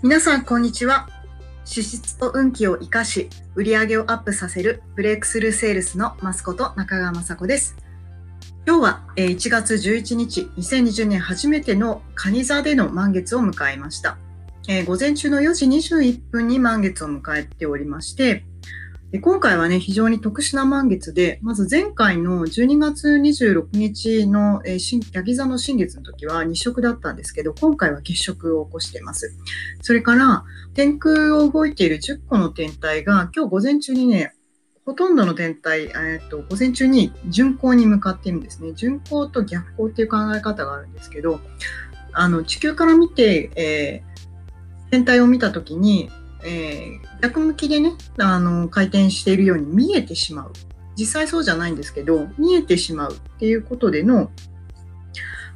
皆さん、こんにちは。資質と運気を生かし、売り上げをアップさせるブレイクスルーセールスのマスコと中川雅子です。今日は1月11日、2020年初めての蟹座での満月を迎えました。午前中の4時21分に満月を迎えておりまして、今回はね、非常に特殊な満月で、まず前回の12月26日の、えー、ヤギ座の新月の時は日食だったんですけど、今回は月食を起こしています。それから、天空を動いている10個の天体が今日午前中にね、ほとんどの天体、えっと、午前中に巡行に向かっているんですね。巡行と逆行っていう考え方があるんですけど、あの、地球から見て、えー、天体を見たときに、えー、逆向きでねあの回転しているように見えてしまう実際そうじゃないんですけど見えてしまうっていうことでの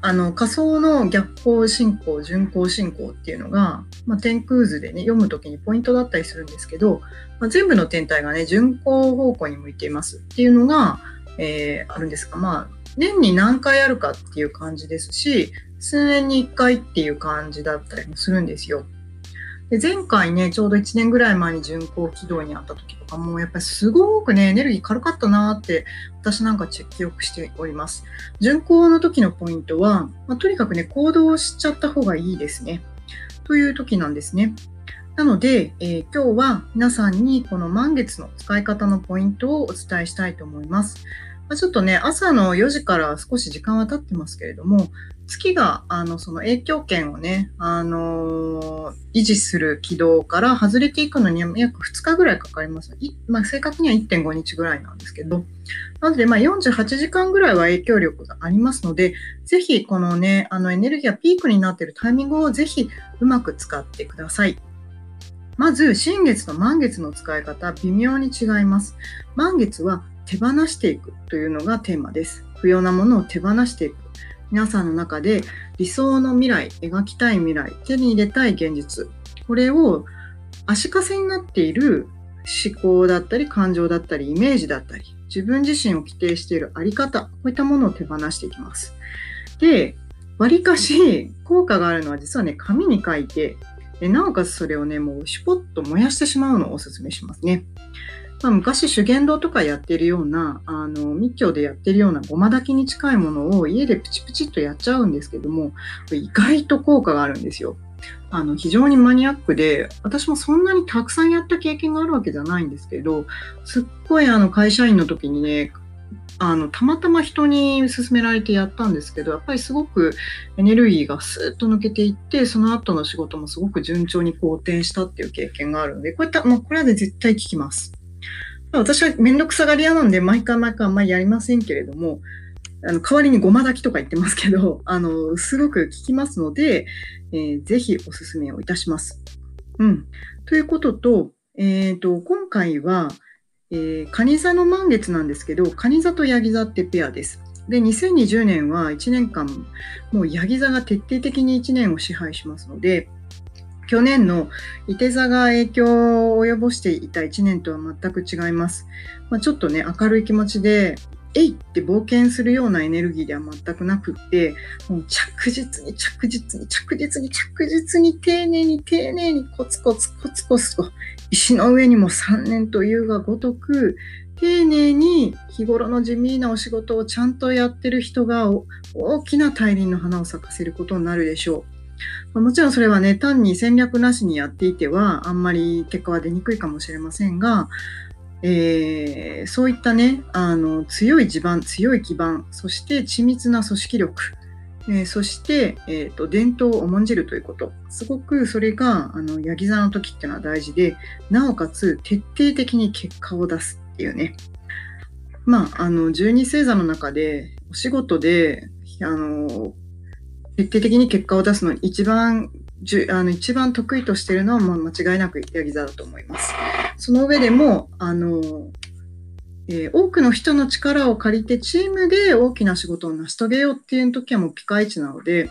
あの仮想の逆行進行順行進行っていうのが、まあ、天空図でね読む時にポイントだったりするんですけど、まあ、全部の天体がね順行方向に向いていますっていうのが、えー、あるんですがまあ年に何回あるかっていう感じですし数年に1回っていう感じだったりもするんですよ。で前回ね、ちょうど1年ぐらい前に巡航軌道にあった時とかも、やっぱりすごくね、エネルギー軽かったなって、私なんか記憶しております。巡航の時のポイントは、まあ、とにかくね、行動しちゃった方がいいですね。という時なんですね。なので、えー、今日は皆さんにこの満月の使い方のポイントをお伝えしたいと思います。まあ、ちょっとね、朝の4時から少し時間は経ってますけれども、月が、あの、その影響圏をね、あのー、維持する軌道から外れていくのに約2日ぐらいかかります。まあ、正確には1.5日ぐらいなんですけど、なので、まあ、48時間ぐらいは影響力がありますので、ぜひ、このね、あの、エネルギーがピークになっているタイミングをぜひ、うまく使ってください。まず、新月と満月の使い方、微妙に違います。満月は手放していくというのがテーマです。不要なものを手放していく。皆さんの中で理想の未来、描きたい未来、手に入れたい現実、これを足かせになっている思考だったり感情だったりイメージだったり自分自身を規定しているあり方こういったものを手放していきます。で、わりかし効果があるのは実はね紙に書いてなおかつそれをねもうシュポッと燃やしてしまうのをお勧めしますね。まあ、昔修験道とかやってるようなあの密教でやってるようなごま炊きに近いものを家でプチプチっとやっちゃうんですけども意外と効果があるんですよ。あの非常にマニアックで私もそんなにたくさんやった経験があるわけじゃないんですけどすっごいあの会社員の時にねあのたまたま人に勧められてやったんですけどやっぱりすごくエネルギーがスーッと抜けていってその後の仕事もすごく順調に好転したっていう経験があるのでこういったもうこれは絶対効きます。私はめんどくさがり屋なんで、毎回毎回あんまりやりませんけれども、あの代わりにごま炊きとか言ってますけど、あの、すごく効きますので、えー、ぜひお勧めをいたします。うん。ということと、えっ、ー、と、今回は、えー、蟹座の満月なんですけど、蟹座とヤギ座ってペアです。で、2020年は1年間、もうヤギ座が徹底的に1年を支配しますので、去年の伊手座が影響を及ぼしていた1年とは全く違います。まあ、ちょっとね、明るい気持ちで、えいって冒険するようなエネルギーでは全くなくって、もう着実に着実に着実に着実に丁寧に丁寧にコツコツコツコツと石の上にも3年というがごとく丁寧に日頃の地味なお仕事をちゃんとやってる人が大きな大輪の花を咲かせることになるでしょう。もちろんそれはね、単に戦略なしにやっていては、あんまり結果は出にくいかもしれませんが、えー、そういったね、あの強い地盤、強い基盤、そして緻密な組織力、えー、そして、えーと、伝統を重んじるということ、すごくそれがあのヤギ座の時っていうのは大事で、なおかつ徹底的に結果を出すっていうね。まあ、あの十二星座の中でお仕事であの徹底的に結果を出すのに一番じゅあの一番得意としているのはまあ間違いなくヤギ座だと思います。その上でもあの、えー、多くの人の力を借りてチームで大きな仕事を成し遂げようっていう時はもうピカイチなので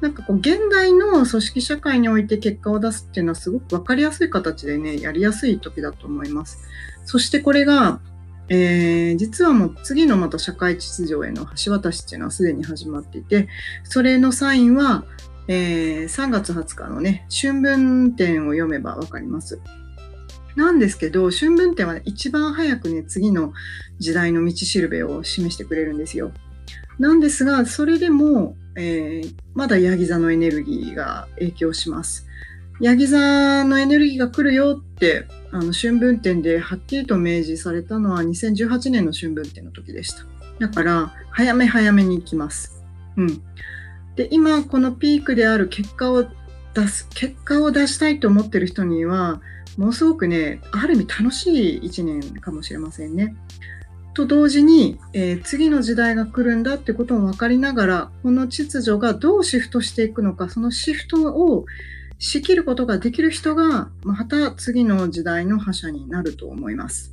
なんかこう現代の組織社会において結果を出すっていうのはすごく分かりやすい形でねやりやすい時だと思います。そしてこれがえー、実はもう次のまた社会秩序への橋渡しっていうのはすでに始まっていて、それのサインは、えー、3月20日のね、春分展を読めばわかります。なんですけど、春分展は一番早くね、次の時代の道しるべを示してくれるんですよ。なんですが、それでも、えー、まだヤギ座のエネルギーが影響します。ヤギ座のエネルギーが来るよってあの春分展ではっきりと明示されたのは2018年の春分展の時でした。だから早め早めに行きます。うん。で今このピークである結果を出す結果を出したいと思ってる人にはものすごくねある意味楽しい1年かもしれませんね。と同時に、えー、次の時代が来るんだってことを分かりながらこの秩序がどうシフトしていくのかそのシフトを仕切ることができる人がまた次の時代の覇者になると思います。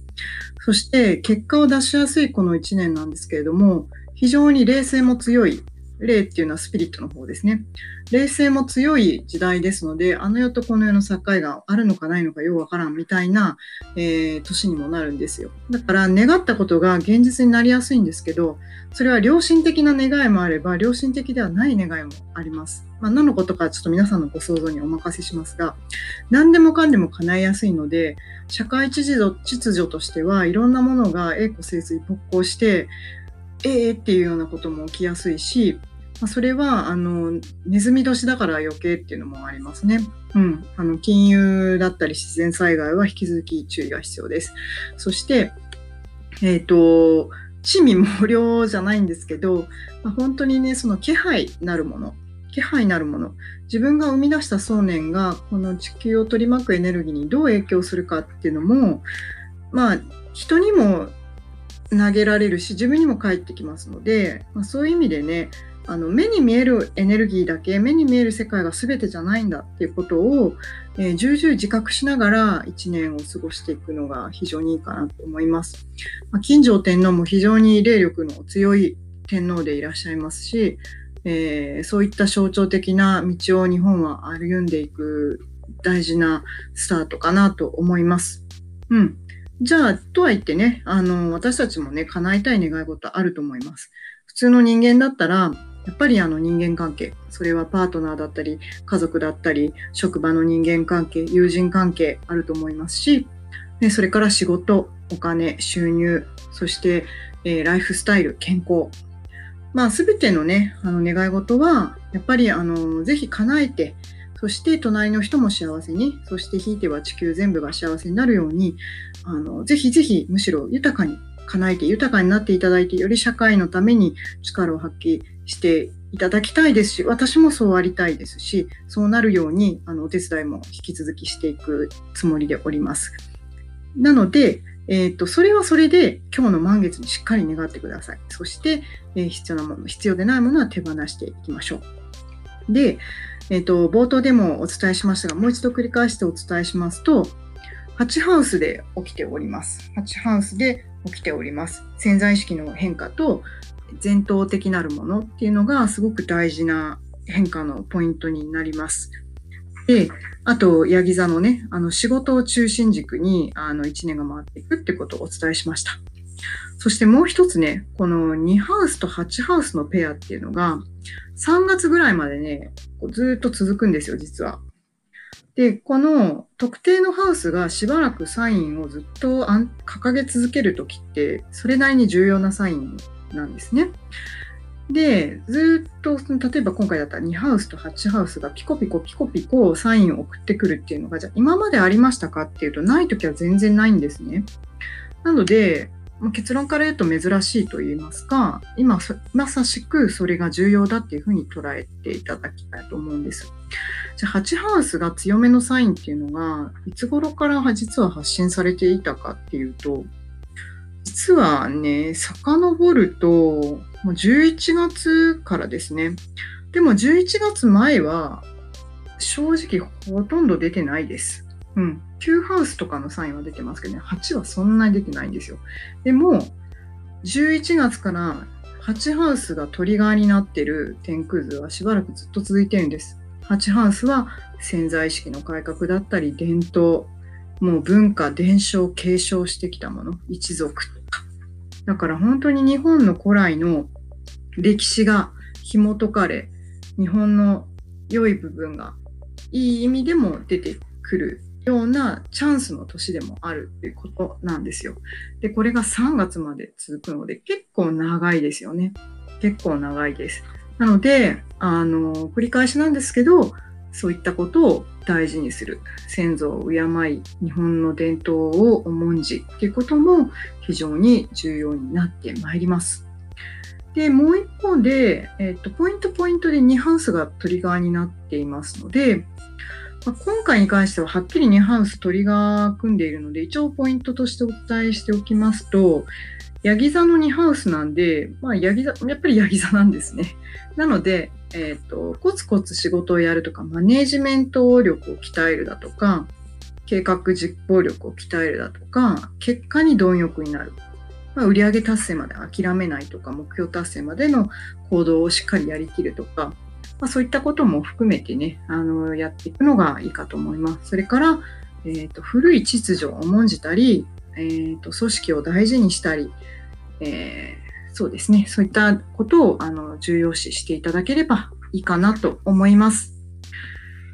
そして結果を出しやすいこの1年なんですけれども非常に冷静も強い霊っていうのはスピリットの方ですね。冷静も強い時代ですので、あの世とこの世の境があるのかないのかようわからんみたいな、えー、年にもなるんですよ。だから願ったことが現実になりやすいんですけど、それは良心的な願いもあれば、良心的ではない願いもあります。まあ、何のことかちょっと皆さんのご想像にお任せしますが、何でもかんでも叶いやすいので、社会秩序秩序としてはいろんなものが栄枯盛衰勃興して、ええー、っていうようなことも起きやすいし、まあ、それはあのネズミ年だから余計っていうのもありますね。うん、あの金融だったり自然災害は引き続き注意が必要です。そして、えっ、ー、と、地味毛量じゃないんですけど、まあ、本当にね、その気配なるもの、気配なるもの、自分が生み出した想念がこの地球を取り巻くエネルギーにどう影響するかっていうのも、まあ、人にも投げられるし自分にも返ってきますので、まあ、そういう意味でねあの目に見えるエネルギーだけ目に見える世界が全てじゃないんだっていうことを、えー、重々自覚しながら1年を過ごしていくのが非常にいいかなと思います。まあ、金城天皇も非常に霊力の強い天皇でいらっしゃいますし、えー、そういった象徴的な道を日本は歩んでいく大事なスタートかなと思います。うん。じゃあ、とは言ってね、あの、私たちもね、叶えたい願い事あると思います。普通の人間だったら、やっぱりあの人間関係、それはパートナーだったり、家族だったり、職場の人間関係、友人関係あると思いますし、でそれから仕事、お金、収入、そして、えー、ライフスタイル、健康。まあ、すべてのね、あの願い事は、やっぱりあの、ぜひ叶えて、そして隣の人も幸せに、そしてひいては地球全部が幸せになるように、あのぜひぜひむしろ豊かに叶えて豊かになっていただいて、より社会のために力を発揮していただきたいですし、私もそうありたいですし、そうなるようにあのお手伝いも引き続きしていくつもりでおります。なので、えーと、それはそれで今日の満月にしっかり願ってください。そして、えー、必要なもの、必要でないものは手放していきましょう。で、えっ、ー、と、冒頭でもお伝えしましたが、もう一度繰り返してお伝えしますと、8ハウスで起きております。8ハウスで起きております。潜在意識の変化と前頭的なるものっていうのがすごく大事な変化のポイントになります。で、あと、ヤギ座のね、あの仕事を中心軸にあの1年が回っていくってことをお伝えしました。そしてもう一つね、この2ハウスと8ハウスのペアっていうのが、3月ぐらいまでね、ずっと続くんですよ、実は。で、この特定のハウスがしばらくサインをずっと掲げ続けるときって、それなりに重要なサインなんですね。で、ずっと、例えば今回だったら2ハウスと8ハウスがピコピコピコピコサインを送ってくるっていうのが、じゃあ今までありましたかっていうと、ないときは全然ないんですね。なので、結論から言うと珍しいと言いますか、今まさしくそれが重要だっていうふうに捉えていただきたいと思うんです。じゃあ、8ハウスが強めのサインっていうのが、いつ頃から実は発信されていたかっていうと、実はね、遡ると、もう11月からですね。でも11月前は、正直ほとんど出てないです。うん。9ハウスとかのサインは出てますけどね、8はそんなに出てないんですよ。でも、11月から8ハウスがトリガーになってる天空図はしばらくずっと続いてるんです。8ハウスは潜在意識の改革だったり、伝統、もう文化、伝承、継承してきたもの、一族とか。だから本当に日本の古来の歴史が紐解かれ、日本の良い部分がいい意味でも出てくるようなチャンスの年でもあるということなんですよ。で、これが3月まで続くので結構長いですよね。結構長いです。なので、あの、繰り返しなんですけど、そういったことを大事にする。先祖を敬い、日本の伝統を重んじっていうことも非常に重要になってまいります。で、もう一方で、えっと、ポイントポイントで2ハウスがトリガーになっていますので、まあ、今回に関してははっきり2ハウストリガー組んでいるので、一応ポイントとしてお伝えしておきますと、ヤギ座の2ハウスなんで、まあ、ヤギ座、やっぱりヤギ座なんですね。なので、えっ、ー、と、コツコツ仕事をやるとか、マネージメント力を鍛えるだとか、計画実行力を鍛えるだとか、結果に貪欲になる。まあ、売上達成まで諦めないとか、目標達成までの行動をしっかりやりきるとか、まあ、そういったことも含めてね、あの、やっていくのがいいかと思います。それから、えっ、ー、と、古い秩序を重んじたり、えっ、ー、と、組織を大事にしたり、えー、そうですね、そういったことをあの重要視していただければいいかなと思います。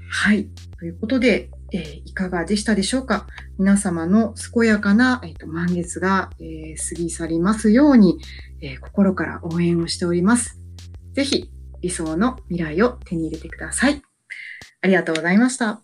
はい。ということで、えー、いかがでしたでしょうか？皆様の健やかな、えーと、満月が、えー、過ぎ去りますように、え心から応援をしております。ぜひ理想の未来を手に入れてください。ありがとうございました。